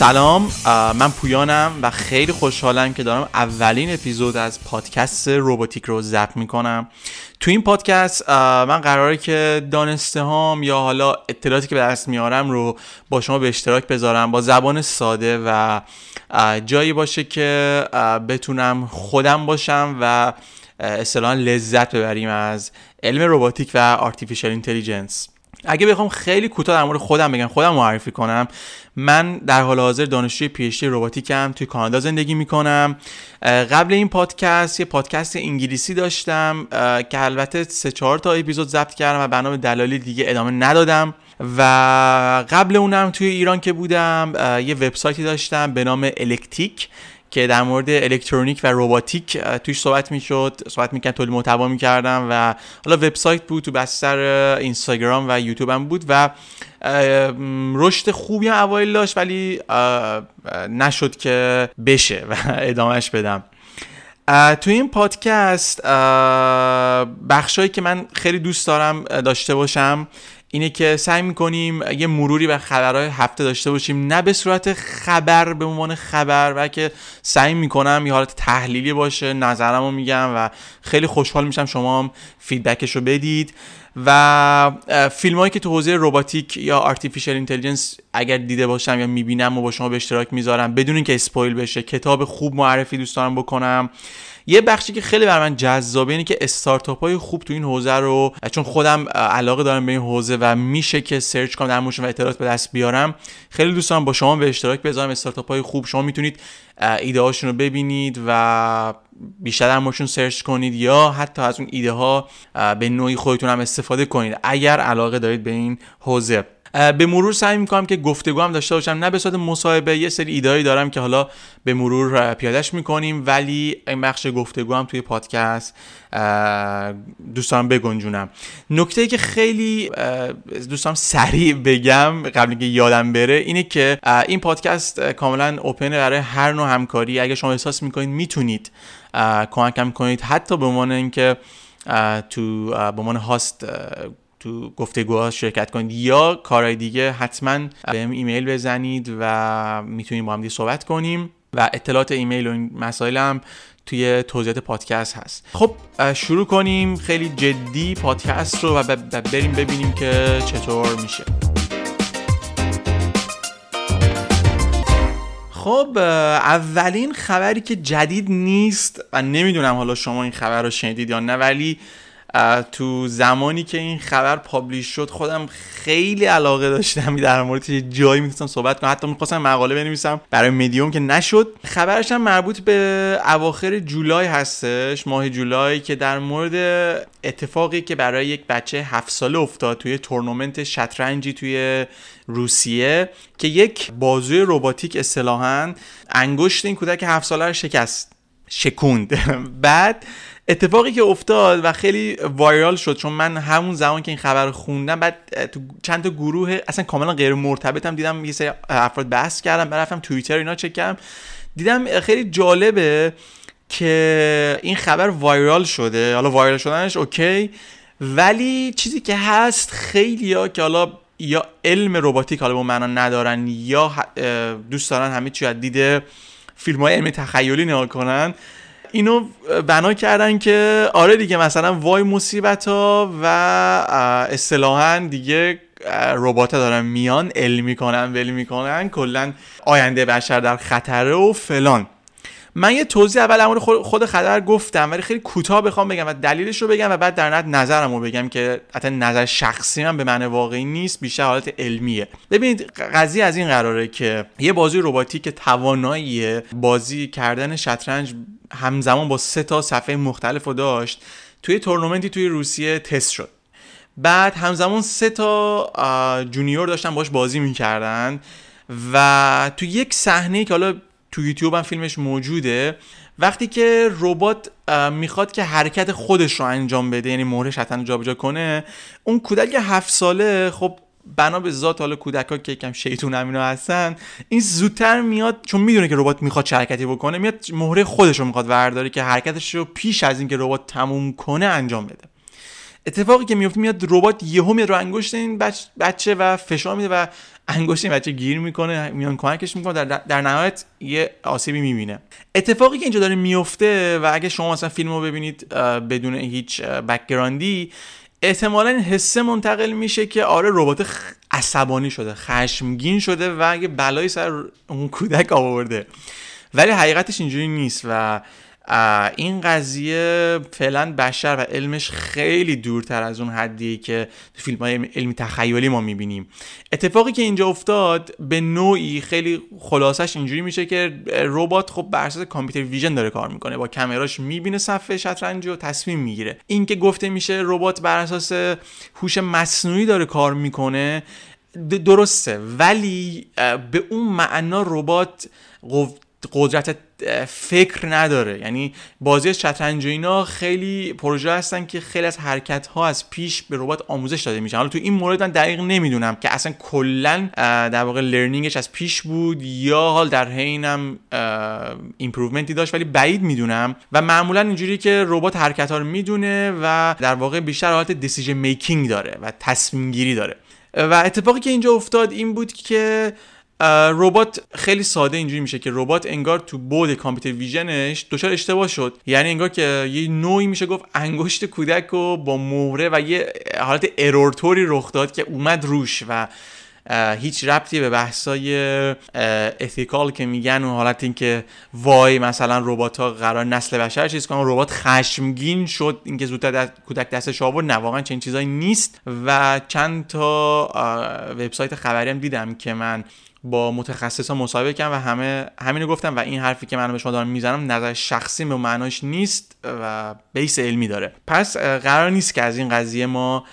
سلام من پویانم و خیلی خوشحالم که دارم اولین اپیزود از پادکست روباتیک رو ضبط می‌کنم. تو این پادکست من قراره که دانسته هام یا حالا اطلاعاتی که به دست میارم رو با شما به اشتراک بذارم با زبان ساده و جایی باشه که بتونم خودم باشم و اصطلاحا لذت ببریم از علم روباتیک و artificial intelligence اگه بخوام خیلی کوتاه در مورد خودم بگم خودم معرفی کنم. من در حال حاضر دانشجوی پیشتی روباتیکم توی کانادا زندگی می‌کنم. قبل این پادکست یه پادکست انگلیسی داشتم که البته سه چهار تا اپیزود ضبط کردم و به دلالی دیگه ادامه ندادم. و قبل اونم توی ایران که بودم یه وبسایتی داشتم به نام الکتیک که در مورد الکترونیک و روباتیک توش صحبت می‌شد صحبت می‌کردم تولید محتوا می‌کردم و حالا وبسایت بود تو بستر اینستاگرام و یوتیوب هم بود و رشد خوبی هم اوایل داشت ولی نشد که بشه و ادامهش بدم. تو این پادکست بخشایی که من خیلی دوست دارم داشته باشم اینه که سعی می‌کنیم یه مروری به خبرهای هفته داشته باشیم. نه به صورت خبر به عنوان خبر بلکه سعی می‌کنم یه حالت تحلیلی باشه نظرم رو میگم و خیلی خوشحال میشم شما هم feedback ش رو بدید. و فیلم هایی که تو حوزه روباتیک یا artificial intelligence اگر دیده باشم یا می‌بینم و با شما به اشتراک می‌ذارم بدون اینکه spoil بشه کتاب خوب معرفی دوست دارم بکنم. یه بخشی که خیلی بر من جذابه اینه که استارتاپ های خوب تو این حوزه رو چون خودم علاقه دارم به این حوزه و میشه که search کنم در و اطلاعات به دست بیارم. خیلی دوست دارم با شما به اشتراک بذارم استارتاپ های خوب شما می‌تونید ایده هاشون رو ببینید و بیشتر در موردشون سرچ کنید یا حتی از اون ایده ها به نوعی خودتون هم استفاده کنید. اگر علاقه دارید به این حوزه. به مرور سعی می‌کنم که گفتگو هم داشته باشم. نه به صورت مصاحبه یه سری ایدهایی دارم که حالا به مرور پیادش می‌کنیم ولی این بخش گفتگو هم توی پادکست دوستان بگنجونم. نکته که خیلی دوستان سریع بگم قبل اینکه یادم بره اینه که این پادکست کاملا اوپن برای هر نوع همکاری. اگه شما احساس می‌کنید می‌تونید کمکم کنید. حتی به عنوان اینکه تو به عنوان هاست تو گفتگوها شرکت کنید. یا کارهای دیگه حتما بهم ایمیل بزنید و می‌تونیم با هم دیگه صحبت کنیم. و اطلاعات ایمیل و این مسائل هم توی توضیحات پادکست هست. خب شروع کنیم. خیلی جدی پادکست رو و بریم ببینیم که چطور میشه. خب اولین خبری که جدید نیست و نمی‌دونم حالا شما این خبر رو شنیدید یا نه ولی تو زمانی که این خبر پابلیش شد خودم خیلی علاقه داشتم در مورد یه جایی می‌تونستم صحبت کنم. حتی می‌خواستم مقاله بنویسم برای مدیوم که نشد. خبرش هم مربوط به اواخر جولای هستش ماه جولای که در مورد اتفاقی که برای یک بچه هفت ساله افتاد توی تورنمنت شطرنجی توی روسیه که یک بازوی رباتیک اصطلاحا انگشت این کودک هفت ساله رو شکست شکوند. بعد اتفاقی که افتاد و خیلی وایرال شد چون من همون زمان که این خبر رو خوندم بعد تو چند تا گروه اصلا کاملا غیر مرتبطم دیدم یه سری افراد بحث کردم برفتم توییتر اینا چک کردم دیدم خیلی جالبه که این خبر وایرال شده. حالا وایرال شدنش اوکی ولی چیزی که هست خیلی ها که حالا یا علم رباتیک حالا به معنا ندارن یا دوست دارن همه چی از دید فیلم های علم تخیلی نگاه کنن اینو بنا کردن که آره دیگه مثلا وای مصیبت ها و اصطلاحا دیگه ربات دارن میان علم می‌کنن ولی می‌کنن کلا آینده بشر در خطره و فلان. من یه توضیح اول امور خود خطر گفتم ولی خیلی کوتاه بخوام بگم و دلیلش رو بگم و بعد در نظر نظرم رو بگم که حتی نظر شخصی من به معنی واقعی نیست بیشتر حالت علمیه. ببینید قضیه از این قراره که یه بازی رباتیک که توانایی بازی کردن شطرنج همزمان با سه تا صفحه مختلف رو داشت توی تورنمنتی توی روسیه تست شد. بعد همزمان سه تا جونیور داشتن باش بازی می‌کردن و تو یک صحنه که حالا تو یوتیوب هم فیلمش موجوده وقتی که ربات می‌خواد که حرکت خودش رو انجام بده یعنی مهره شطرنج جابجا کنه اون کودک هفت ساله خب بنا به ذات حالا کودک ها که یکم شیطون همینا هستن این زودتر میاد چون می‌دونه که ربات می‌خواد چه حرکتی بکنه میاد مهره خودش رو می‌خواد ورداره که حرکتش رو پیش از اینکه ربات تموم کنه انجام بده. اتفاقی که میفته میاد ربات یهو میاد رو انگشت این بچه و فشار میده و انگشت این بچه گیر می‌کنه میان کمکش می‌کنه در, در نهایت یه آسیبی می‌بینه. اتفاقی که اینجا داره میفته و اگه شما مثلا فیلم رو ببینید بدون هیچ بکگراندی احتمالا این حسه منتقل میشه که آره ربات عصبانی شده خشمگین شده و اگه بلایی سر اون کودک آورده. ولی حقیقتش اینجوری نیست و این قضیه فعلا بشر و علمش خیلی دورتر از اون حدیه که تو فیلم های علمی تخیلی ما می‌بینیم. اتفاقی که اینجا افتاد به نوعی خیلی خلاصش اینجوری میشه که ربات خب بر اساس کامپیوتر ویژن داره کار می‌کنه با کامراش می‌بینه صفحه شطرنج و تصمیم می‌گیره. این که گفته میشه ربات بر اساس هوش مصنوعی داره کار می‌کنه درسته. ولی به اون معنا ربات قدرت فکر نداره. یعنی بازی شطرنج و اینا خیلی پروژه هستن که خیلی از حرکت ها از پیش به ربات آموزش داده میشن. حالا تو این مورد من دقیق نمی‌دونم که اصلا کلا در واقع لرنینگش از پیش بود یا حال در حینم improvement ی داشت ولی بعید می‌دونم. و معمولا اینجوری که ربات حرکت ها رو می‌دونه و در واقع بیشتر حالت decision making داره و تصمیم گیری داره. و اتفاقی که اینجا افتاد این بود که ربات خیلی ساده اینجوری میشه که ربات انگار تو بود computer vision ش دچار اشتباه شد. یعنی انگار که یه نوعی میشه گفت انگشت کودک رو با مهره و یه حالت error طوری رخ داد که اومد روش و هیچ ربطی به بحثای اتیکال که میگن اون حالت این که وای مثلا ربات ها قرار نسل بشر چیز کنن ربات خشمگین شد اینکه زودتر کودک دستش آورد نه واقعا چنین چیزایی نیست. و چند تا وبسایت خبری هم دیدم که من با متخصصا مصاحبه کردم و همه همینو گفتم و این حرفی که من به شما دارم می‌زنم نظر شخصی به معناش نیست و بیس علمی داره. پس قرار نیست که از این قضیه ما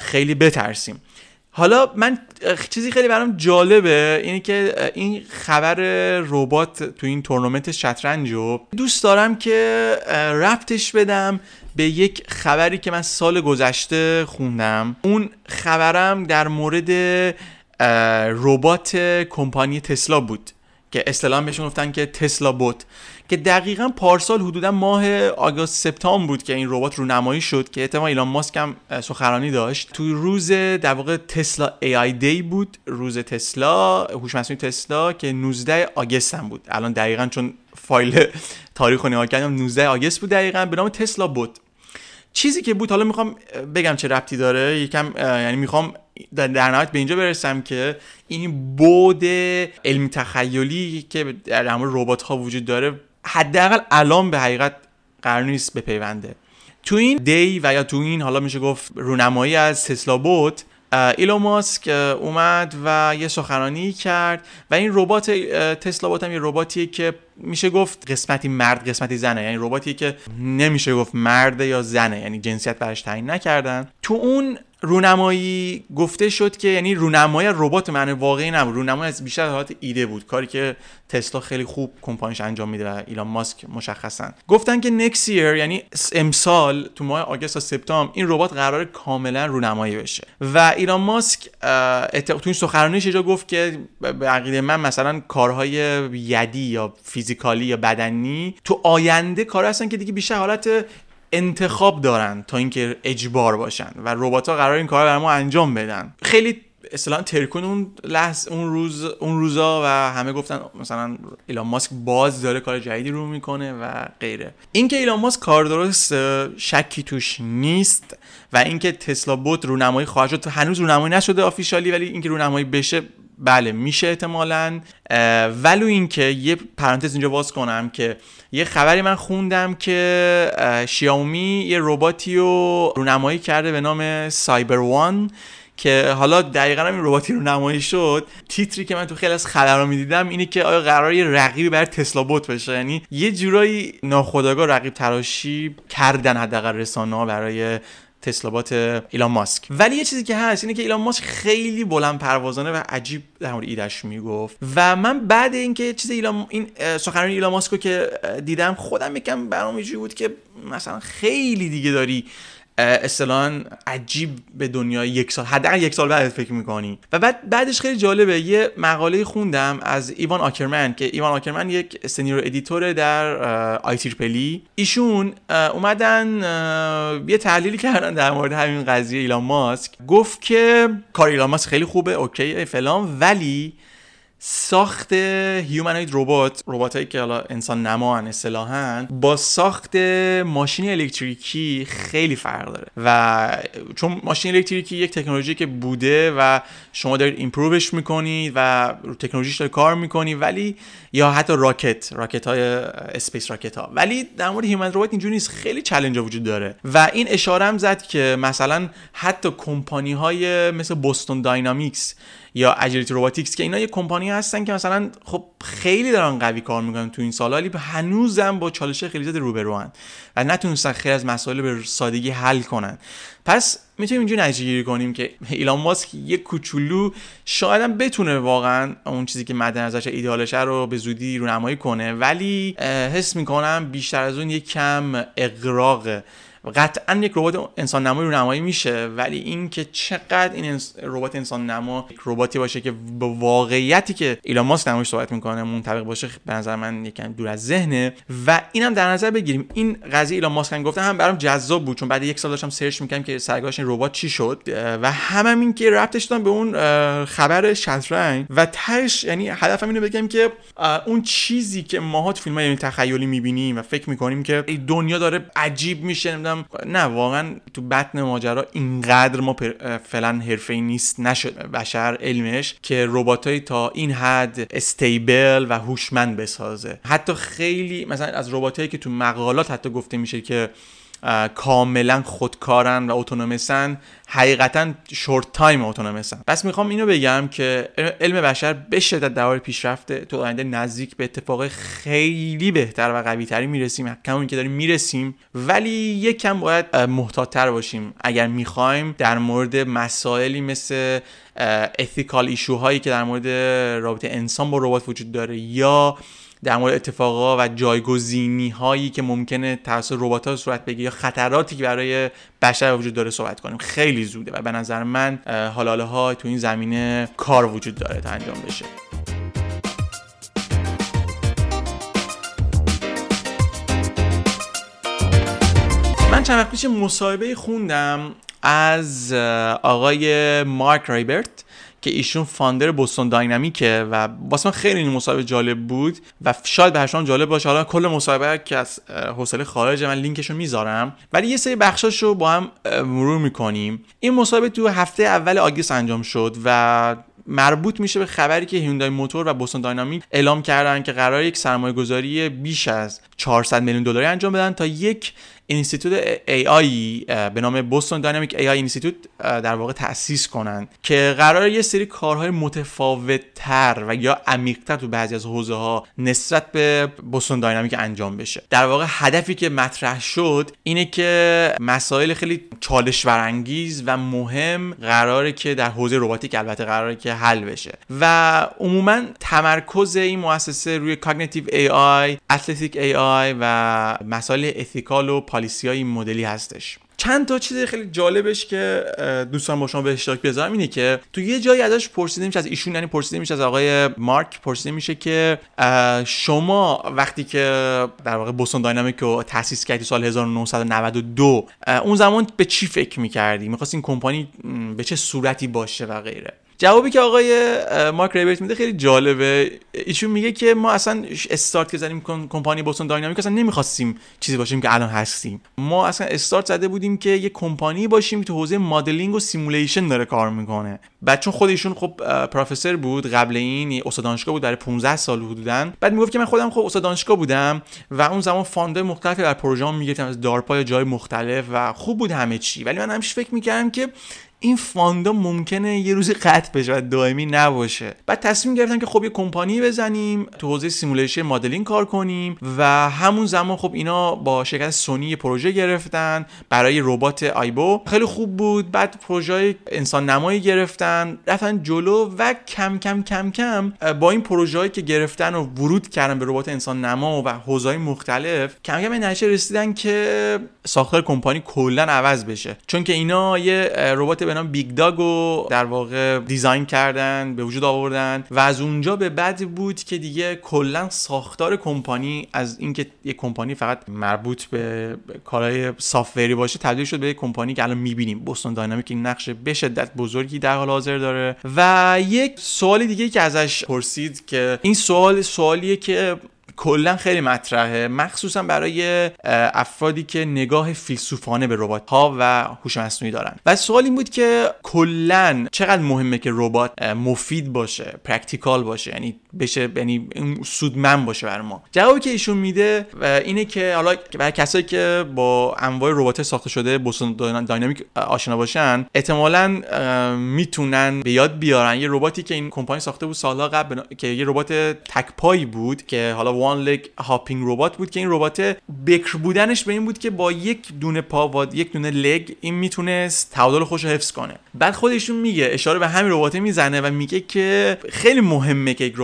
خیلی بترسیم. حالا من چیزی خیلی برام جالبه اینه که این خبر ربات تو این تورنمنت شطرنج رو دوست دارم که ربطش بدم به یک خبری که من سال گذشته خوندم. اون خبرم در مورد ربات کمپانی تسلا بود که اصطلاحا بهشون گفتن که تسلا بوت که دقیقا پارسال حدودا ماه آگوست سپتامبر بود که این ربات رو نمایی شد که احتمال ایلان ماسک هم سخنرانی داشت. تو روز در واقع تسلا ای آی دی بود روز تسلا هوش مصنوعی تسلا که 19 آگست هم بود. الان دقیقا چون فایل تاریخ رو نگاه کردم 19 آگست بود دقیقا به نام تسلا بود چیزی که بود حالا می‌خوام بگم چه ربطی داره. یکم یعنی می‌خوام در نهایت به اینجا برسم که این بود علمی تخیلی که در مورد ربات ها وجود داره حداقل الان به حقیقت قرار نیست بپیونده. تو این دی و یا تو این حالا میشه گفت رونمایی از تسلا بوت ایلون ماسک اومد و یه سخنرانی کرد و این ربات تسلا بوت هم یه رباتیه که میشه گفت قسمتی مرد قسمتی زنه. یعنی رباتی که نمیشه گفت مرد یا زنه. یعنی جنسیت براش تعیین نکردن. تو اون رونمایی گفته شد که یعنی رونمایی ربات معنی واقعی نبود. رونمایی از بیشتر حالت ایده بود. کاری که تسلا خیلی خوب کمپانیش انجام میده و ایلان ماسک مشخصا. گفتن که نکس year یعنی امسال تو ماه آگوست تا سپتامبر این ربات قرار کاملا رونمایی بشه. و ایلان ماسک تو این سخنرانیش جا گفت که به عقیده من مثلا کارهای یدی یا فیزیکالی یا بدنی تو آینده کار هستن که دیگه بیشتر حالت انتخاب دارن تا اینکه اجبار باشن و ربات ها قرار این کار رو ما انجام بدن. خیلی اصلا ترکون اون لحظه اون روز اون روزا و همه گفتن مثلا ایلان ماسک باز داره کار جدیدی رو می‌کنه و غیره. اینکه ایلان ماسک کار درست شکی توش نیست و اینکه تسلا بوت رونمایی خواهد شد. هنوز رونمایی نشده آفیشالی ولی اینکه رونمایی بشه بله میشه احتمالا. ولو اینکه یه پرانتز اینجا باز کنم که یه خبری من خوندم که شیائومی یه رباتی رو رونمایی کرده به نام سایبر وان که حالا دقیقا این رباتی رو نمایی شد. تیتری که من تو خیلی از خبرها می‌دیدم اینه که آیا قرار یه رقیبی برای تسلا بوت بشه؟ یعنی یه جورایی ناخودآگاه رقیب تراشی کردن حداقل رسانه برای Tesla Bot ایلان ماسک. ولی یه چیزی که هست اینه که ایلان ماسک خیلی بلند پروازانه و عجیب در مورد ایدش می‌گفت. و من بعد اینکه چیز ایلان این سخنرانی ایلان ماسک که دیدم خودم یکم برام بود که مثلا خیلی دیگه داری اصطلاحا عجیب به دنیا یک سال حداقل یک سال بعد فکر می‌کنی. و بعد بعدش خیلی جالبه یه مقاله خوندم از ایوان آکرمن که ایوان آکرمن یک senior editor در IEEE ایشون اومدن یه تحلیلی کردن در مورد همین قضیه ایلان ماسک. گفت که کار ایلان ماسک خیلی خوبه okay فلان ولی ساخت humanoid robot رباتایی که حالا انسان نما اصطلاحا با ساخت ماشین الکتریکی خیلی فرق داره. و چون ماشین الکتریکی یک تکنولوژی که بوده و شما دارید improve ش می‌کنید و تکنولوژیش دارید کار می‌کنی ولی یا حتی rocket rocket های space rocket ها ولی در مورد human robot اینجوری نیست. خیلی چالش وجود داره. و این اشاره هم زد که مثلا حتی کمپانی های مثل Boston Dynamics یا Agility Robotics که اینا یه کمپانی هستن که مثلا خب خیلی دارن قوی کار می‌کنن تو این سالا ولی هنوزم با چالش خیلی زیاد روبروان و نتونستن خیلی از مسائل به سادگی حل کنن. پس می‌تونیم اینجوری نتیجه کنیم که ایلان ماسک یه کوچولو شاید هم بتونه واقعا اون چیزی که مد نظرش ایدالشه رو به زودی رونمایی کنه ولی حس می‌کنم بیشتر از اون یه کم اقراق قطعا یک ربات انسان نمایی رو نمایی میشه ولی این که چقدر این ربات انسان نما یک رباتی باشه که به واقعیتی که ایلان ماسک نمایش صحبت می‌کنه منطبق باشه به نظر من یکم دور از ذهنه. و اینم در نظر بگیریم. این قضیه ایلان ماسک گفته هم برام جذاب بود چون بعد یک سال داشتم سرچ می‌کنم که سرگاش این ربات چی شد. و هم, هم این که ربطش دادم به اون خبر شطرنج. و تهش یعنی هدفم اینو بگم که اون چیزی که ماها تو فیلم تخیلی می‌بینیم و فکر می‌کنیم که دنیا داره عجیب میشه نه واقعا تو بطن ماجرا اینقدر ما فعلا حرفه ای نیست نشد. بشر علمش که رباتای تا این حد استیبل و هوشمند بسازه. حتی خیلی مثلا از رباتایی که تو مقالات حتی گفته میشه که کاملا خودکارن و autonomous ن حقیقتا short time autonomous ن پس می‌خوام اینو بگم که علم بشر به شدت در حال پیشرفته. تو آینده نزدیک به اتفاق خیلی بهتر و قوی تری می‌رسیم. کما اینکه داریم می‌رسیم. ولی یکم باید محتاطتر باشیم. اگر می‌خوایم در مورد مسائلی مثل ethical issue هایی که در مورد رابطه انسان با ربات وجود داره یا در مورد اتفاقا و جایگزینی هایی که ممکنه توسط ربات ها صورت بگیره یا خطراتی که برای بشر وجود داره صحبت کنیم. خیلی زوده و به نظر من حالاله ها تو این زمینه کار وجود داره تا انجام بشه. من چند وقت پیش مصاحبه خوندم از آقای مارک رایبرت. که ایشون founder Boston Dynamic ه و واسه من خیلی این مصاحبه جالب بود و شاید به شما جالب باشه. حالا کل مصاحبه که از حوصله خارجه من لینکشو می‌ذارم. ولی یه سری بخشاشو با هم مرور می‌کنیم. این مصاحبه تو هفته اول آگوست انجام شد و مربوط میشه به خبری که Hyundai Motor و Boston Dynamic اعلام کردن که قرار یک سرمایه گذاری بیش از 400 میلیون دلاری انجام بدن تا یک institute AI به نام Boston Dynamic AI Institute در واقع تأسیس کنند که قرار یه سری کارهای متفاوت تر و یا عمیقتر تو بعضی از حوزه ها نسبت به Boston Dynamic انجام بشه. در واقع هدفی که مطرح شد اینه که مسائل خیلی چالش برانگیز و مهم قراره که در حوزه رباتیک البته قراره که حل بشه. و عموما تمرکز این مؤسسه روی cognitive AI athletic AI و مسائل ethical و policy های این مدلی هستش. چند تا چیز خیلی جالبش که دوستان با شما به اشتراک بذارم اینه که تو یه جایی ازش پرسیده میشه از ایشون یعنی پرسیده میشه از آقای مارک پرسیده میشه که شما وقتی که در واقع Boston Dynamic رو تاسیس کردی سال 1992 اون زمان به چی فکر می‌کردی؟ می‌خواست این کمپانی به چه صورتی باشه و غیره؟ جوابی که آقای مارک ریبرت میده خیلی جالبه. ایشون میگه که ما اصلا استارت که زدیم کمپانی Boston Dynamic اصلا نمی‌خواستیم چیزی باشیم که الان هستیم. ما اصلا استارت زده بودیم که یه کمپانی باشیم که تو حوزه مدلینگ و simulation داره کار می‌کنه. بعد چون خود ایشون خب پروفسور بود قبل این استاد دانشگاه بود برای 15 سال حدودا. بعد می‌گفت که من خودم خب استاد دانشگاه بودم و اون زمان fund ای مختلفی در پروژه می‌گرفتم از DARPA یا جای مختلف و خوب بود همه چی. ولی من همیشه فکر می‌کردم که این fund ا ممکنه یه روزی قطع بشه و دائمی نباشه. بعد تصمیم گرفتن که خب یه کمپانی بزنیم تو حوزه simulation modeling کار کنیم و همون زمان خب اینا با شرکت سونی پروژه گرفتن برای ربات Aibo. خیلی خوب بود. بعد پروژه انسان نمایی گرفتن رفتن جلو و کم کم کم کم با این پروژه که گرفتن و ورود کردن به ربات انسان نما و حوزه‌های مختلف کم کم به رسیدن که ساختار کمپانی کلا عوض بشه. چون که اینا یه ربات به نام بیگ داگ رو در واقع design کردن به وجود آوردن و از اونجا به بعد بود که دیگه کلا ساختار کمپانی از اینکه یه کمپانی فقط مربوط به کارهای software ی باشه تبدیل شد به یه کمپانی که الان می‌بینیم. بوستون داینامیک این نقش به شدت بزرگی در حال حاضر داره و یک سوال دیگه که ازش پرسید که این سوال سوالیه که کلا خیلی مطرحه. مخصوصا برای افرادی که نگاه فیلسوفانه به ربات ها و هوش مصنوعی دارن. و سوال این بود که کلا چقدر مهمه که ربات مفید باشه practical باشه؟ یعنی بشه یعنی سودمند باشه بر ما. جوابی که ایشون میده اینه که حالا برای کسایی که با انواع ربات ساخته شده بوستون داینامیک آشنا باشن احتمالا می‌تونن به یاد بیارن. یه رباتی که این کمپانی ساخته بود سالها قبل که یه ربات تک پایی بود که حالا one leg hopping robot بود که این ربات بکر بودنش به این بود که با یک دونه پا و یک دونه leg این می‌تونست تعادل خودشو حفظ کنه. بعد خودشون میگه اشاره به همین ربات می‌زنه و میگه که خیلی مهمه که یک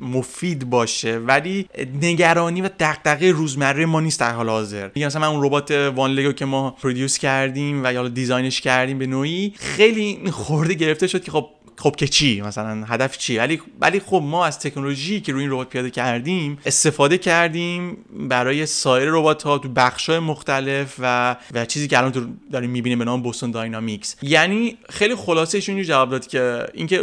مفید باشه ولی نگرانی و دغدغه روزمره ما نیست در حال حاضر. میگم مثلا اون ربات one leg و که ما produce کردیم و یا design ش کردیم به نوعی خیلی خورده گرفته شد که خب خب که چی؟ مثلا هدف چی؟ ولی ولی خب ما از تکنولوژی که روی این ربات پیاده کردیم استفاده کردیم برای سایر ربات ها تو بخش های مختلف و و چیزی که الان داریم می‌بینیم به نام بوستون داینامیکس. یعنی خیلی خلاصه ایشون جواب داد که اینکه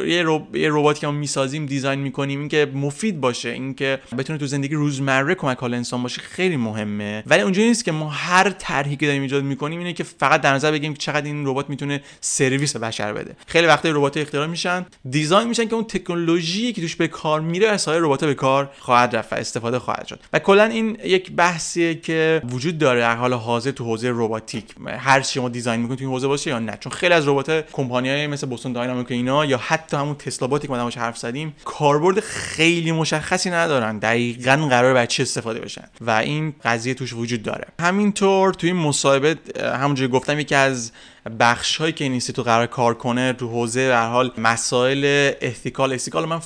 یه ربات که ما می‌سازیم design می‌کنیم اینکه مفید باشه اینکه بتونه تو زندگی روزمره کمک حال انسان باشه خیلی مهمه. ولی اونجوری نیست که ما هر طرحی که داریم ایجاد می‌کنیم اینه که فقط در نظر بگیریم چقدر این ربات می‌تونه سرویس بشر بده. خیلی وقتا ربات اختراع میشن. design میشن که اون تکنولوژی که توش به کار میره از سایر ربات به کار خواهد رفت و استفاده خواهد شد. و کلا این یک بحثیه که وجود داره در حال حاضر تو حوزه رباتیک. هر چی ما design می‌کنیم تو این حوزه باشه یا نه. چون خیلی از ربات کمپانیای مثل بوستون داینامیک اینا یا حتی همون تسلا بات ی که ما حرف زدیم کاربرد خیلی مشخصی ندارن. دقیقا قرار بر چی استفاده بشن. و این قضیه توش وجود داره. همینطور تو این مصاحبه همونجوری گفتم یکی از بخش هایی که این institute قرار کار کنه تو حوزه به حال مسائل ethical ethical من,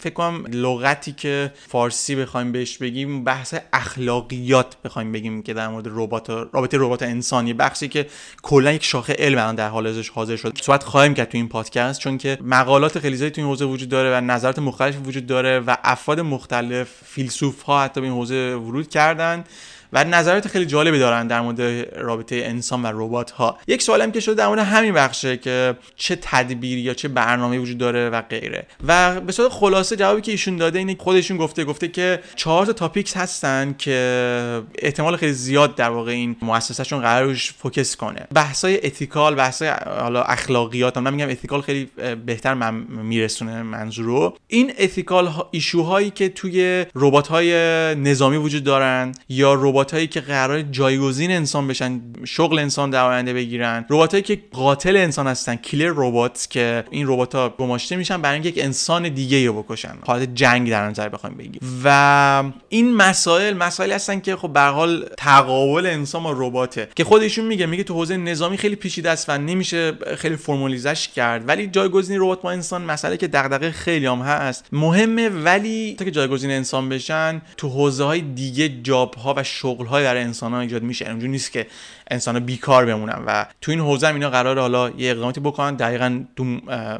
فکر کنم لغتی که فارسی بخوایم بهش بگیم بحث اخلاقیات بخوایم بگیم که در مورد ربات رابطه ربات انسانی بخشی که کلا یک شاخه علم الان در حال حاضر شد. صحبت خواهیم کرد تو این پادکست چون که مقالات خیلی زیادی تو این حوزه وجود داره و نظرات مختلفی وجود داره و افراد مختلف فیلسوف ها حتی به این حوزه ورود کردن. و نظرات خیلی جالبی دارن در مورد رابطه انسان و ربات ها. یک سوالم که شده در مورد همین بخشه که چه تدبیری یا چه برنامه وجود داره و غیره. و به صورت خلاصه جوابی که ایشون داده اینه خودشون گفته گفته که چهار تا topics هستن که احتمال خیلی زیاد در واقع این مؤسسهشون قرار روش focus کنه. بحثای ethical بحثای حالا اخلاقیات من میگم ethical خیلی بهتر من میرسونه منظورو این ethical issue هایی که توی ربات های نظامی وجود دارن یا رباتایی که قرار جایگزین انسان بشن شغل انسان در آینده بگیرن رباتایی که قاتل انسان هستن killer robot که این ها گماشته میشن برای اینکه یک انسان دیگه رو بکشن. حالت جنگ در نظر بخوایم بگیم. و این مسائل مسائلی هستن که خب به حال تقابل انسان با رباته که خودشون میگه میگه تو حوزه نظامی خیلی پیچیده است و نمیشه خیلی formalize ش کرد. ولی جایگزین ربات با انسان مسئله که دغدغه خیلی هم هست. مهمه ولی تا که جایگزین انسان بشن تو حوزه های دیگه job ها و شغل های برای انسان ها ایجاد میشه. اونجوری نیست که انسان بیکار بمونن و تو این حوزه اینا قرار حالا یه اقداماتی بکنن. دقیقا تو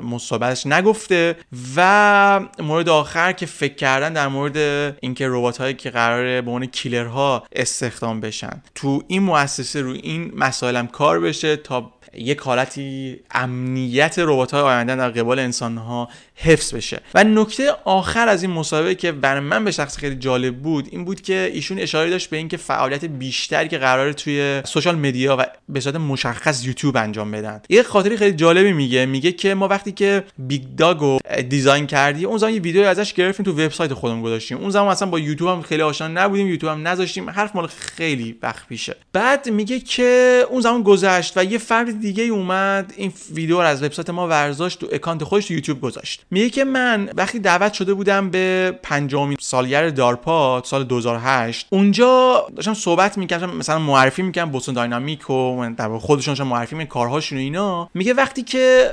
مصاحبهش نگفته. و مورد آخر که فکر کردن در مورد اینکه ربات هایی که قراره به عنوان killer ها استخدام بشن. تو این مؤسسه رو این مسائلم کار بشه تا یک حالتی امنیت ربات های آینده در قبال انسان ها حفظ بشه. و نکته آخر از این مصاحبه که برای من به شخص خیلی جالب بود این بود که ایشون اشاره داشت به اینکه فعالیت بیشتری که قراره توی social media و به صورت مشخص یوتیوب انجام بدن. یه خاطری خیلی جالبی میگه. میگه که ما وقتی که بیگ داگو دیزاین کردی اون زمان یه ویدیو ازش گرفتیم تو وبسایت خودمون گذاشتیم. اون زمان اصلا با یوتیوب هم خیلی آشنا نبودیم یوتیوب هم نذاشتیم. حرف مال خیلی وقت پیشه. بعد میگه که اون زمان گذشت و یه فرد دیگه اومد این ویدیو رو از وبسایت ما ورزاشت تو اکانت خودش تو یوتیوب گذاشت. میگه که من وقتی دعوت شده بودم به پنجمین سالگرد دارپا سال 2008 اونجا داشتم صحبت می‌کردم مثلا معرفی می‌کردم بوستون داینامیک و در خودشون معرفی می‌کردن کارهاشون و اینا. میگه وقتی که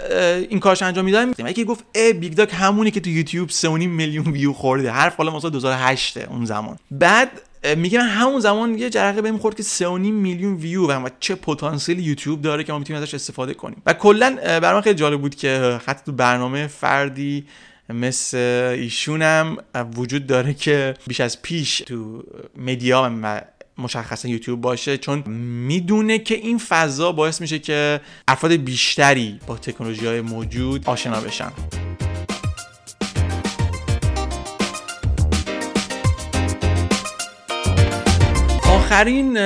این کارشو انجام می‌دادم یکی گفت ای بیگ داگ همونی که تو یوتیوب 3.5 میلیون ویو خورده حرف حالا مثلا 2008 اون زمان. بعد میگه من همون زمان یه جرقه بهم خورد که 3.5 میلیون ویو و چه پتانسیل یوتیوب داره که ما می‌تونیم ازش استفاده کنیم. و کلا برام خیلی جالب بود که حتی تو برنامه فردی مثل ایشونم وجود داره که بیش از پیش تو media و مشخصا یوتیوب باشه چون می‌دونه که این فضا باعث میشه که افراد بیشتری با تکنولوژی های موجود آشنا بشن. آخرین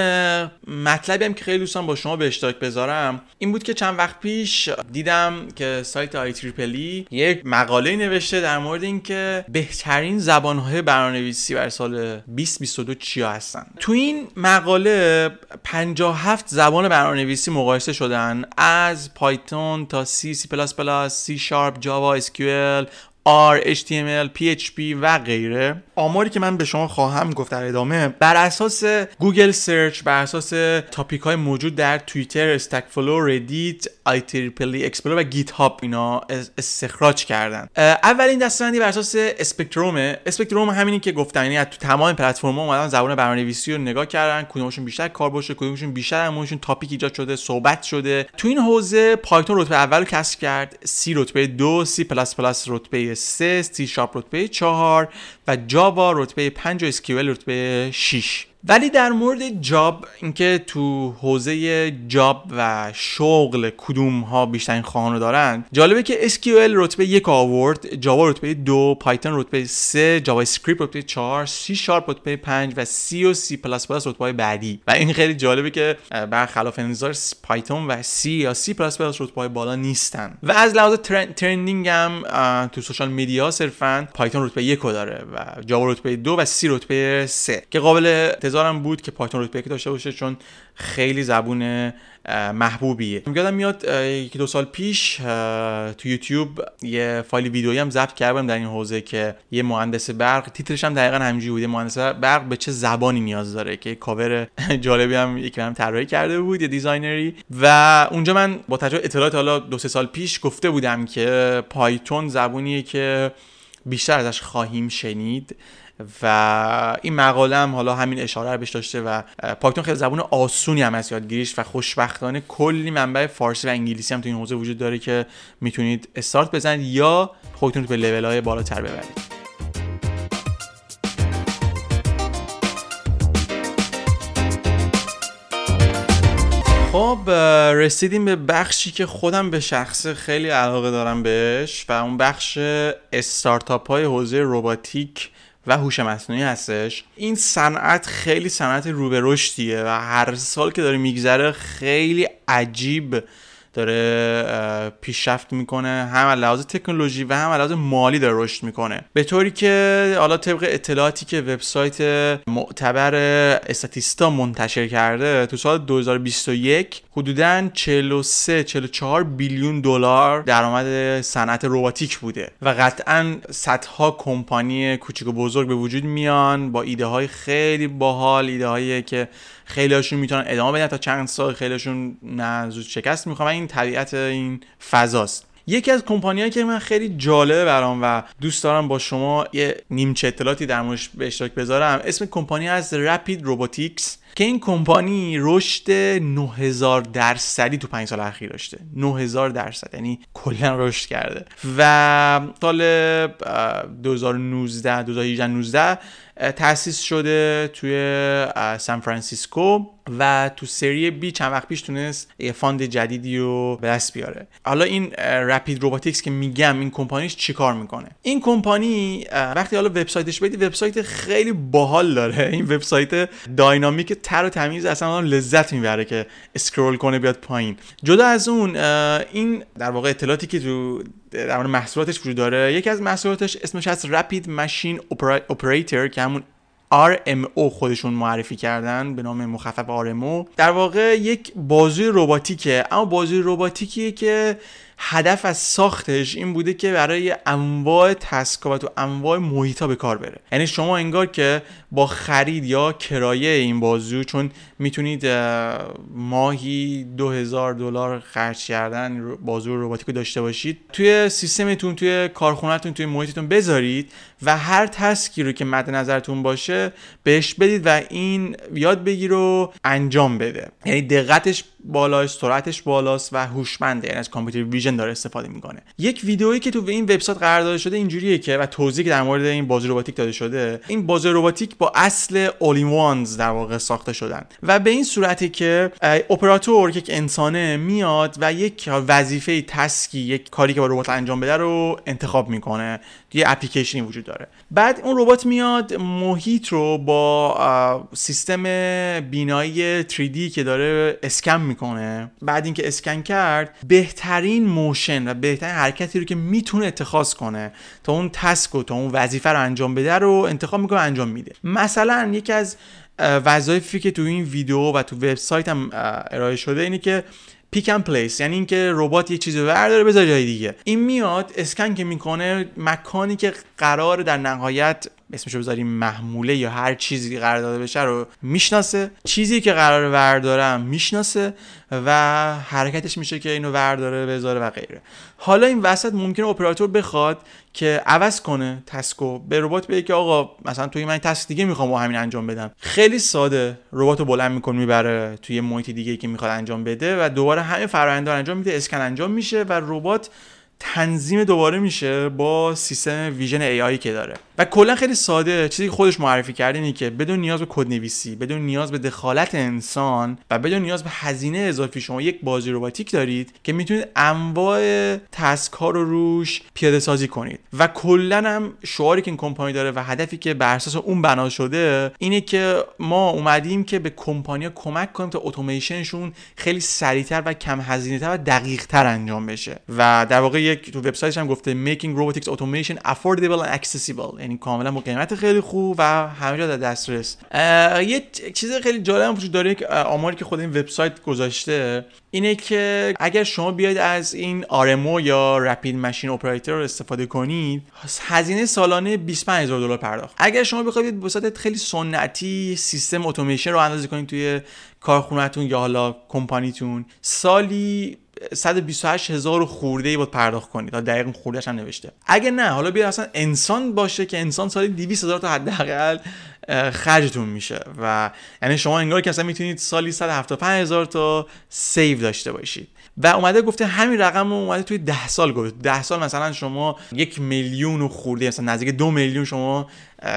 مطلبی هم که خیلی دوستان با شما به اشتراک بذارم این بود که چند وقت پیش دیدم که سایت آی تریپلی یک مقاله نوشته در مورد اینکه بهترین زبانهای برنامه‌نویسی بر سال 2022 چیا هستن. تو این مقاله 57 زبان برنامه‌نویسی مقایسه شدن از پایتون تا سی سی پلاس پلاس سی شارپ جاوا اسکیول R, HTML, PHP و غیره. آماری که من به شما خواهم گفت در ادامه بر اساس Google search بر اساس topic های موجود در توییتر، استک اورفلو، ردیت، IEEE Xplore و گیت هاب اینا استخراج کردن اولین دستبندی بر اساس spectrum spectrum همینی که گفتم یعنی تو تمام پلتفرم‌ها اومدن زبان برنامه‌نویسی رو نگاه کردن کدومشون بیشتر کار باشه کدومشون بیشتر همونشون topic ایجاد شده صحبت شده. تو این حوزه پایتون رتبه اول کسب کرد سی رتبه دو سی پلاس پلاس رتبه 3 سی شارپ رتبه 4 و جاوا رتبه 5 و SQL رتبه 6 ولی در مورد job اینکه تو حوزه job و شغل کدوم ها بیشترین خواهان دارن جالبه که SQL رتبه یک آورد جاوا رتبه دو پایتون رتبه سه جاوا اسکریپت رتبه 4 سی شارپ رتبه 5 و سی و سی پلاس پلاس رتبه بعدی و این خیلی جالبه که برخلاف انتظار پایتون و سی یا سی پلاس پلاس رتبه بالا نیستن و از لحاظ trending هم تو social media صرفا پایتون رتبه یک داره و جاوا رتبه دو و سی رتبه سه که قابل انتظارم بود که پایتون رتبه یک داشته باشه چون خیلی زبون محبوبیه. یادم میاد یکی دو سال پیش تو یوتیوب یه فایل ویدیویی هم ضبط کردم در این حوزه که یه مهندس برق تیترش هم دقیقا همینجوری بود مهندس برق به چه زبانی نیاز داره که کاور جالبی هم یکی هم طراحی کرده بود یه designer ی. و اونجا من با تجربه اطلاعات حالا دو سه سال پیش گفته بودم که پایتون زبونیه که بیشتر ازش خواهیم شنید. و این مقاله هم حالا همین اشاره رو بهش داشته و پایتون خیلی زبون آسونی هم از یادگیریش و خوشبختانه کلی منبع فارسی و انگلیسی هم تو این حوزه وجود داره که می‌تونید استارت بزنید یا خودتون رو به لول های بالاتر ببرید. خب رسیدیم به بخشی که خودم به شخص خیلی علاقه دارم بهش و اون بخش استارتاپ های حوزه روباتیک و هوش مصنوعی هستش. این صنعت خیلی صنعت رو به رشدیه و هر سال که داره میگذره خیلی عجیب داره پیشرفت می‌کنه هم لحاظ تکنولوژی و هم لحاظ مالی داره رشد می‌کنه. به طوری که حالا طبق اطلاعاتی که وبسایت معتبر استاتیستا منتشر کرده تو سال 2021 حدودا 43 44 بیلیون دلار درآمد صنعت رباتیک بوده و قطعا صدها کمپانی کوچیک و بزرگ به وجود میان با ایده های خیلی باحال ایده هایی که خیلی هاشون می‌تونن ادامه بدن تا چند سال خیلیشون نه زود شکست می‌خوام این طبیعت این فضاست. یکی از کمپانیایی که من خیلی جالبه برام و دوست دارم با شما یه نیمچه اطلاعاتی در موردش به اشتراک بذارم. اسم کمپانی از رپید روباتیکس که این کمپانی رشد 9000 درصدی تو 5 سال اخیر داشته. 9000 درصد یعنی کلا رشد کرده. و سال 2019 2018 19 تاسیس شده توی سان فرانسیسکو. و تو series B چند وقت پیش تونست یه fund جدیدی رو به دست بیاره. حالا این رپید روباتیکس که میگم این کمپانیش چیکار می‌کنه؟ این کمپانی وقتی حالا وبسایتش بدی وبسایت خیلی باحال داره. این وبسایت داینامیک تر و تمیز اصلا لذت می‌بره که اسکرول کنه بیاد پایین. جدا از اون این در واقع اطلاعاتی که تو در مورد محصولاتش وجود داره یکی از محصولاتش اسمش هست رپید ماشین اپراتور که همون RMO خودشون معرفی کردن به نام مخفف RMO در واقع یک بازوی رباتیکه اما بازوی رباتیکیه که هدف از ساختش این بوده که برای انواع تسکا و تو انواع محیطا به کار بره. یعنی شما انگار که با خرید یا کرایه این بازو چون می‌تونید ماهی 2000 دلار خرج کردن بازو رباتیک داشته باشید توی سیستمتون توی کارخونهتون توی محیطتون بذارید و هر تسکی رو که مد نظرتون باشه بهش بدید و این یاد بگیر و انجام بده. یعنی دقتش بالاست سرعتش بالاست و هوشمنده یعنی از کامپیوتر ویژن داره استفاده می‌کنه. یک ویدئویی که تو این وبسایت قرار داده شده اینجوریه که و توضیحی که در مورد این بازی رباتیک داده شده این بازی رباتیک با اصل اول وانز در واقع ساخته شدن و به این صورتی که اپراتور یک انسانه میاد و یک وظیفه تسکی یک کاری که با ربات انجام بده رو انتخاب می‌کنه. یه اپلیکیشنی وجود داره. بعد اون ربات میاد محیط رو با سیستم بینایی 3D که داره اسکن می‌کنه. بعد اینکه اسکن کرد بهترین motion و بهترین حرکتی رو که می‌تونه اتخاذ کنه تا اون task و تا اون وظیفه رو انجام بده رو انتخاب می‌کنه انجام میده. مثلا یکی از وظایفی که تو این ویدیو و تو وبسایت هم ارائه شده اینه که pick and place یعنی اینکه ربات یه چیزی برداره بذاره جای دیگه. این میاد اسکن که می‌کنه مکانی که قرار در نهایت اسمشو بذاریم محموله یا هر چیزی قرار داده بشه رو می‌شناسه. چیزی که قرار وردارم می‌شناسه و حرکتش میشه که اینو ورداره بذاره و غیره. حالا این وسط ممکنه اپراتور بخواد که عوض کنه task و به ربات بگه که آقا مثلا توی من task دیگه می‌خوام با همین انجام بدم. خیلی ساده. ربات رو بلند می‌کنه می‌بره توی محیط دیگه که می‌خواد انجام بده و دوباره همین فرآیند انجام میده. اسکن انجام میشه و ربات تنظیم دوباره میشه با سیستم vision AI که داره. و کلا خیلی ساده. چیزی که خودش معرفی کرده اینه که بدون نیاز به کد نویسی بدون نیاز به دخالت انسان و بدون نیاز به هزینه اضافی شما یک بازوی رباتیک دارید که می‌تونید انواع task ها رو روش پیاده سازی کنید. و کلا هم شعاری که این کمپانی داره و هدفی که بر اساس اون بنا شده اینه که ما اومدیم که به کمپانیا کمک کنیم تا اتوماسیونشون خیلی سریعتر و کم هزینه تر و دقیق تر انجام بشه. و در واقع یک تو وبسایتش هم گفته making robotics automation affordable and accessible. یعنی کاملا با قیمت خیلی خوب و همه جا در دسترس. یه چیز خیلی جالب وجود داره که آماری که خود این وبسایت گذاشته اینه که اگر شما بیاید از این RMO یا رپید ماشین اپراتور استفاده کنید هزینه سالانه 25000 دلار پرداخت. اگر شما بخواید به صورت خیلی سنتی سیستم اتوماسیون رو اندازه کنید توی کارخونهتون یا حالا کمپانیتون سالی 128 هزار خورده ای باید پرداخت کنید. تا دقیق خوردهش هم نوشته. اگه نه حالا بیا اصلا انسان باشه که انسان سالی 200 هزار تا حداقل خرجتون میشه. و یعنی شما انگار که اصلا می‌تونید سالی 175 هزار تا سیو داشته باشید. و اومده گفته همین رقم رو اومده توی 10 سال گفت 10 سال مثلا شما یک میلیون خورده مثلا نزدیک دو میلیون شما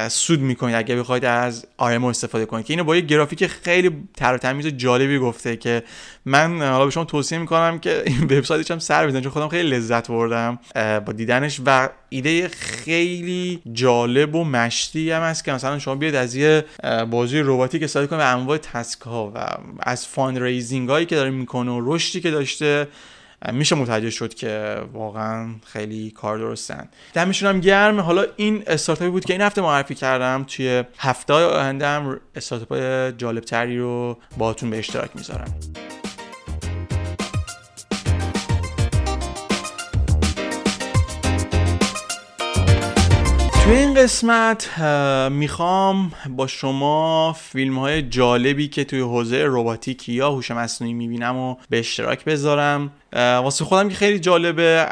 سود می‌کنید اگه بخواید از آرمو استفاده کنید که اینو با یه گرافیک خیلی تر تمیز جالبی گفته که من حالا به شما توصیه می‌کنم که این وبسایتش هم سر بزنید چون خودم خیلی لذت بردم با دیدنش و ایده خیلی جالب و مشتی هم هست که مثلا شما بیاید از یه بازوی رباتیک استفاده کنید و انواع task ها و از fundraising هایی که داره می‌کنه و رشدی که داشته میشه متوجه شد که واقعا خیلی کار درستن. دمشون هم گرم. حالا این استارتاپی بود که این هفته معرفی کردم. توی هفته آینده هم استارتاپ جالب تری رو باهاتون به اشتراک می‌ذارم. توی این قسمت می‌خوام با شما فیلم های جالبی که توی حوزه روباتیک یا هوش مصنوعی می‌بینم و به اشتراک بذارم. واسه خودم که خیلی جالبه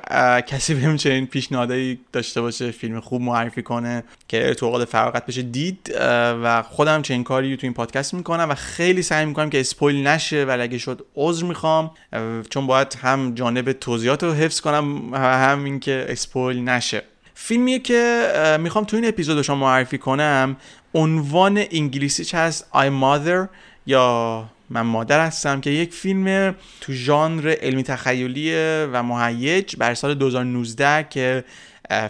کسی بهم چنین پیشنهادایی داشته باشه فیلم خوب معرفی کنه که تو اوقات فراغت بشه دید. و خودم چنین کاری تو این پادکست می‌کنم و خیلی سعی می‌کنم که اسپویل نشه ولی اگه شد عذر می‌خوام. چون باید هم جانب توضیحات رو حفظ کنم هم اینکه اسپویل نشه. فیلمیه که می‌خوام تو این اپیزود شما معرفی کنم. عنوان انگلیسیش هست I Mother یا من مادر هستم که یک فیلم تو ژانر علمی تخیلی و مهیج بر سال 2019 که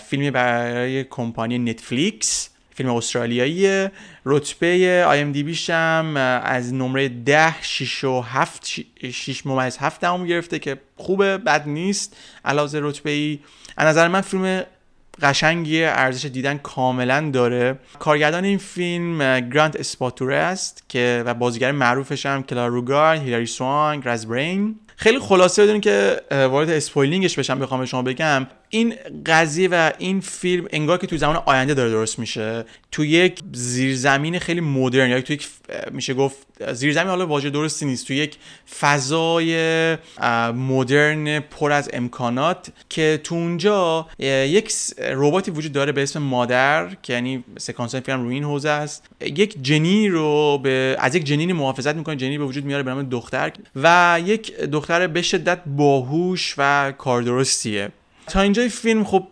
فیلمی برای کمپانی نتفلیکس فیلم استرالیایی رتبه آی ام دی بیش هم از نمره 10 6 و 7 6 ممیز 7 دهم گرفته که خوبه بد نیست. علاوه رتبه ای از نظر من فیلم قشنگی ارزش دیدن کاملا داره. کارگردان این فیلم گرانت اسپاتوره است که و بازیگر معروفش هم کلاروگار هیلاری سوانگ رزبرین خیلی خلاصه بدونید که وارد اسپویلینگش بشم بخوام به شما بگم این قضیه و این فیلم انگار که تو زمان آینده داره درست میشه. تو یک زیرزمین خیلی مدرن یا تو یک میشه گفت زیرزمین حالا واژه درستی نیست. تو یک فضای مدرن پر از امکانات که تو اونجا یک رباتی وجود داره به اسم مادر که یعنی سکانس فیلم روی این حوزه است. یک جنین رو به از یک جنین محافظت می‌کنه. جنین به وجود میاره به نام دختر و یک دختر به شدت باهوش و کاردرستیه تا اینجای فیلم خب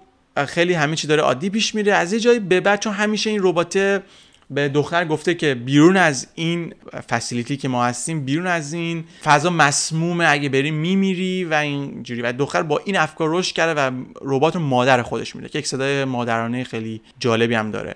خیلی همه چی داره عادی پیش میره. از یه جایی به بعد چون همیشه این ربات به دختر گفته که بیرون از این فسیلیتی که ما هستیم بیرون از این فضا مسمومه اگه بری میمیری و اینجوری. و دختر با این افکار رشد کرده و ربات مادر خودش میده که یک صدای مادرانه خیلی جالبی هم داره.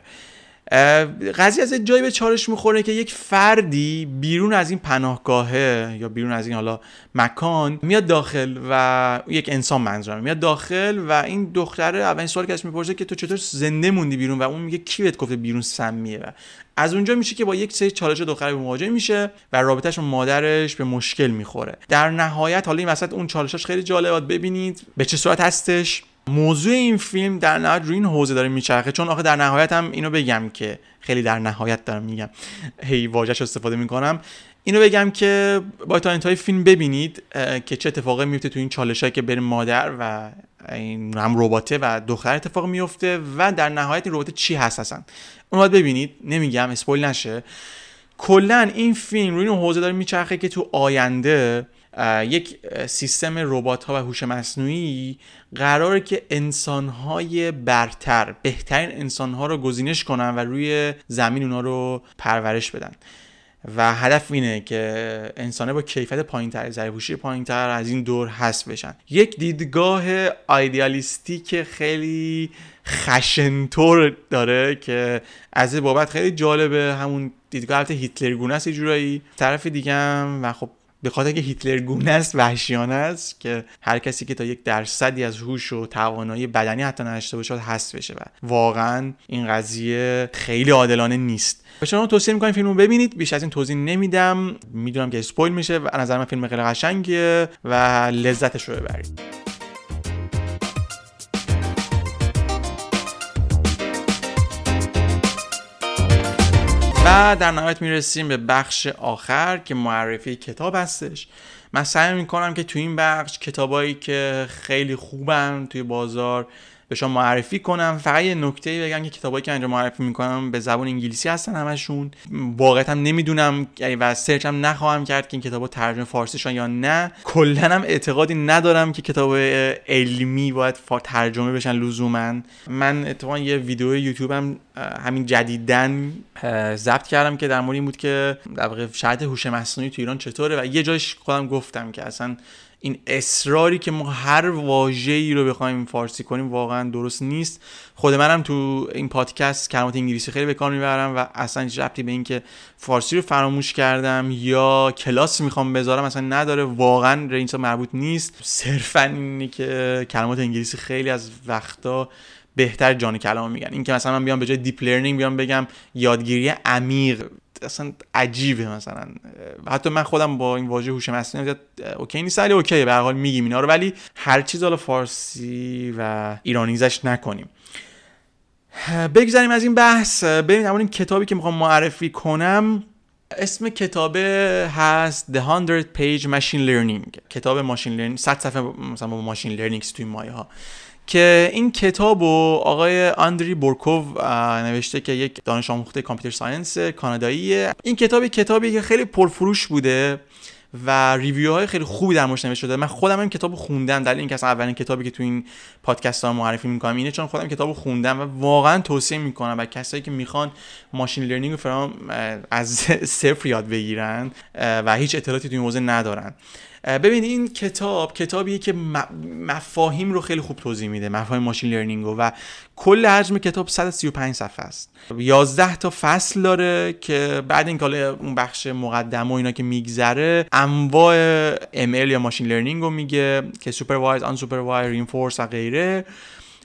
قضیه از جایی به چالش می‌خوره که یک فردی بیرون از این پناهگاهه یا بیرون از این حالا مکان میاد داخل و یک انسان منظورم میاد داخل و این دختره اولین سوال که از می‌پرسه که تو چطور زنده موندی بیرون و اون میگه کی بهت گفته بیرون سمیه و از اونجا میشه که با یک سری چالش دختر به مواجه میشه و رابطهش با مادرش به مشکل می‌خوره. در نهایت حالا این وسط اون چالشش خیلی جالبه ببینید به چه صورت هستش. موضوع این فیلم در نهایت روی این حوزه داره میچرخه چون آخه در نهایت هم اینو بگم که خیلی در نهایت دارم میگم. هی واژش استفاده می‌کنم. اینو بگم که با تا انتهای فیلم ببینید که چه اتفاقی میفته تو این چالش که بین مادر و این هم رباته و دختر اتفاق میفته و در نهایت این ربات چی هست اصلا اون باید ببینید. نمیگم اسپویل نشه. کلا این فیلم روی این حوزه داره میچرخه که تو آینده یک سیستم ربات ها و هوش مصنوعی قراره که انسان های برتر بهترین انسان ها رو گزینش کنن و روی زمین اونا رو پرورش بدن. و هدف اینه که انسانه با کیفیت پایینتر پایین پایینتر از این دور حذف بشن. یک دیدگاه که خیلی خشنطور داره که از بابت خیلی جالبه. همون دیدگاه هیتلر گونه است جورایی. طرف دیگه هم و خب به خاطر که هیتلر گونه است وحشیانه است که هر کسی که تا یک درصدی از هوش و توانایی بدنی حتی نداشته باشه هست بشه و واقعا این قضیه خیلی عادلانه نیست. به شما توصیه می‌کنم فیلمو ببینید. بیش از این توضیح نمیدم. می‌دونم که اسپویل میشه و نظر من فیلم خیلی قشنگیه و لذتش رو ببرید. در نهایت می‌رسیم به بخش آخر که معرفی کتاب هستش. من سعی می‌کنم که تو این بخش کتابایی که خیلی خوبن توی بازار به شما معرفی کنم. فقط یه نکته بگم که کتابایی که اینجا معرفی می‌کنم به زبان انگلیسی هستن همشون. واقعا هم نمی‌دونم و سرچ هم نخواهم کرد که این کتابا ترجمه فارسی شن یا نه. کلا هم اعتقادی ندارم که کتاب علمی باید ترجمه بشن لزوما. من اتفاقا یه ویدیو یوتیوب هم همین جدیدن ضبط کردم که در مورد این بود که در واقع شاید هوش مصنوعی تو ایران چطوره و یه جایش خودم گفتم که اصلا این اصراری که ما هر واژه‌ای رو بخوایم فارسی کنیم واقعا درست نیست. خود منم تو این پادکست کلمات انگلیسی خیلی به کار می‌برم و اصلا هیچ ربطی به اینکه فارسی رو فراموش کردم یا کلاس می‌خوام بذارم اصلا نداره. واقعا رینسا مربوط نیست. صرفا اینه که کلمات انگلیسی خیلی از وقتا بهتر جان کلام میگن. این که مثلا من بیام به جای deep learning بیام بگم یادگیری عمیق اصلا عجیبه مثلا. حتی من خودم با این واژه هوش مصنوعی okay نیست ولی okay به هر حال میگیم اینا رو. ولی هر چیز حالا فارسی و ایرانیزش نکنیم. بگذاریم از این بحث. ببینیم اون این کتابی که می‌خوام معرفی کنم اسم کتاب هست The 100 Page Machine Learning. کتاب machine learning 100 صفحه مثلا با machine learning توی مایه ها که این کتاب و آقای آندری بورکوف نوشته که یک دانش آموخته computer science کاناداییه. این کتابی کتابی که خیلی پرفروش بوده و review های خیلی خوبی در موردش نوشته شده. من خودم این کتاب خوندم. در اینکه اصلا اولین کتابی که تو این پادکست ها معرفی می‌کنم اینه چون خودم کتاب خوندم و واقعا توصیه می‌کنم و کسایی که می‌خوان machine learning from از صفر یاد بگیرن و هیچ اطلاعاتی تو این حوزه ندارن. ببین این کتاب کتابیه که مفاهیم رو خیلی خوب توضیح میده مفاهیم machine learning و کل حجم کتاب 135 صفحه است. 11 تا فصل داره که بعد این کال اون بخش مقدمه و اینا که میگذره انواع ML یا machine learning رو میگه که supervised unsupervised reinforce و غیره.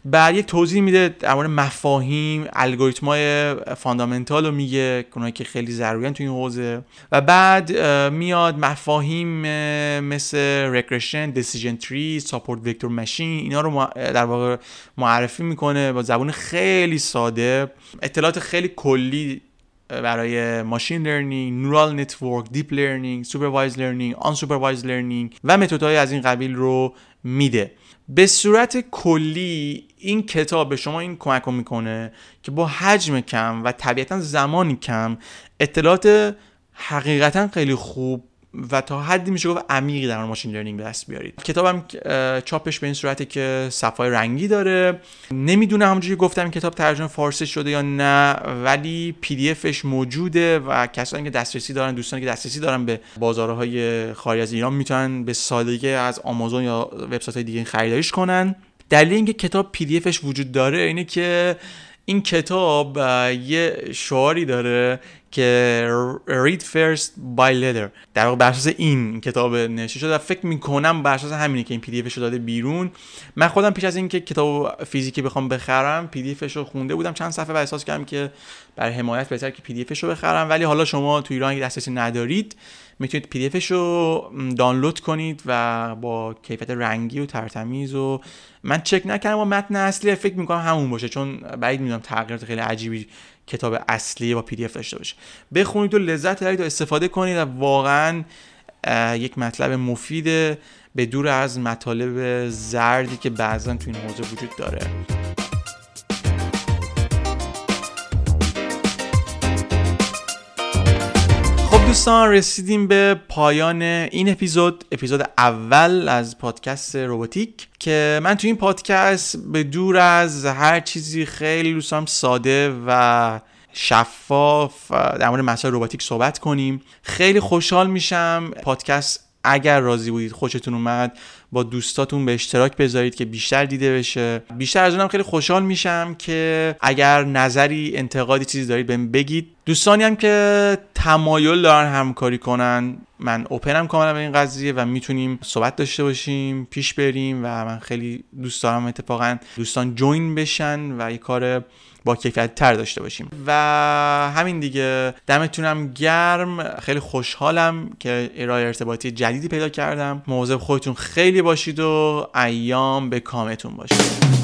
بعد یک توضیح میده در مورد مفاهیم الگوریتمای fundamental رو میگه اونایی که خیلی ضروریان تو این حوزه. و بعد میاد مفاهیم مثل regression decision tree support vector machine اینا رو در واقع معرفی می‌کنه با زبون خیلی ساده. اطلاعات خیلی کلی برای machine learning، neural network، deep learning، supervised learning، unsupervised learning و متدهای از این قبیل رو میده. به صورت کلی این کتاب به شما این کمک می‌کنه که با حجم کم و طبیعتا زمانی کم اطلاعات حقیقتا خیلی خوب و تا حدی میشه گفت عمیقی در ماشین لرنینگ دست بیارید. کتابم چاپش به این صورته که صفای رنگی داره. نمی‌دونم همونجوری گفتم کتاب ترجمه فارسی شده یا نه ولی پی دی افش موجوده و کسانی که دسترسی دارن دوستانی که دسترسی دارن به بازارهای خارج از ایران می‌تونن به سادگی از آمازون یا وبسایت دیگه خریداریش کنن. دلیل اینکه کتاب PDF ش وجود داره اینه که این کتاب یه شعاری داره که read first buy later در واقع بر اساس این کتاب نوشته شده فکر می‌کنم بر اساس همینه که این PDF ش داده بیرون. من خودم پیش از اینکه کتاب فیزیکی بخوام بخرم PDF ش رو خونده بودم چند صفحه و احساس کردم که برای حمایت بهتر که PDF ش رو بخرم. ولی حالا شما تو ایران دسترسی ندارید می‌تونید PDF ش رو دانلود کنید و با کیفیت رنگی و ترتمیز و من چک نکردم و متن اصلی فکر می‌کنم همون باشه. چون بعید می‌دونم تغییرات خیلی عجیبی کتاب اصلی با پی دی اف داشته باشه. بخونید و لذت ببرید و استفاده کنید و واقعا یک مطلب مفیده به دور از مطالب زردی که بعضا تو این حوزه وجود داره. دوستان رسیدیم به پایان این اپیزود اپیزود اول از پادکست روباتیک که من تو این پادکست به دور از هر چیزی خیلی دوستان ساده و شفاف در مورد مسائل روباتیک صحبت کنیم. خیلی خوشحال میشم. پادکست اگر راضی بودید خوشتون اومد با دوستاتون به اشتراک بذارید که بیشتر دیده بشه. بیشتر از اونم خیلی خوشحال میشم که اگر نظری انتقادی چیزی دارید بهم بگید. دوستانی هم که تمایل دارن همکاری کنن من اوپنم کاملا به این قضیه و می‌تونیم صحبت داشته باشیم پیش بریم و من خیلی دوست دارم اتفاقا دوستان جوین بشن و یه کار با کیفیت تر داشته باشیم. و همین دیگه دمتونم گرم. خیلی خوشحالم که ارائه ارتباطی جدیدی پیدا کردم. مواظب خودتون خیلی باشید و ایام به کامتون باشید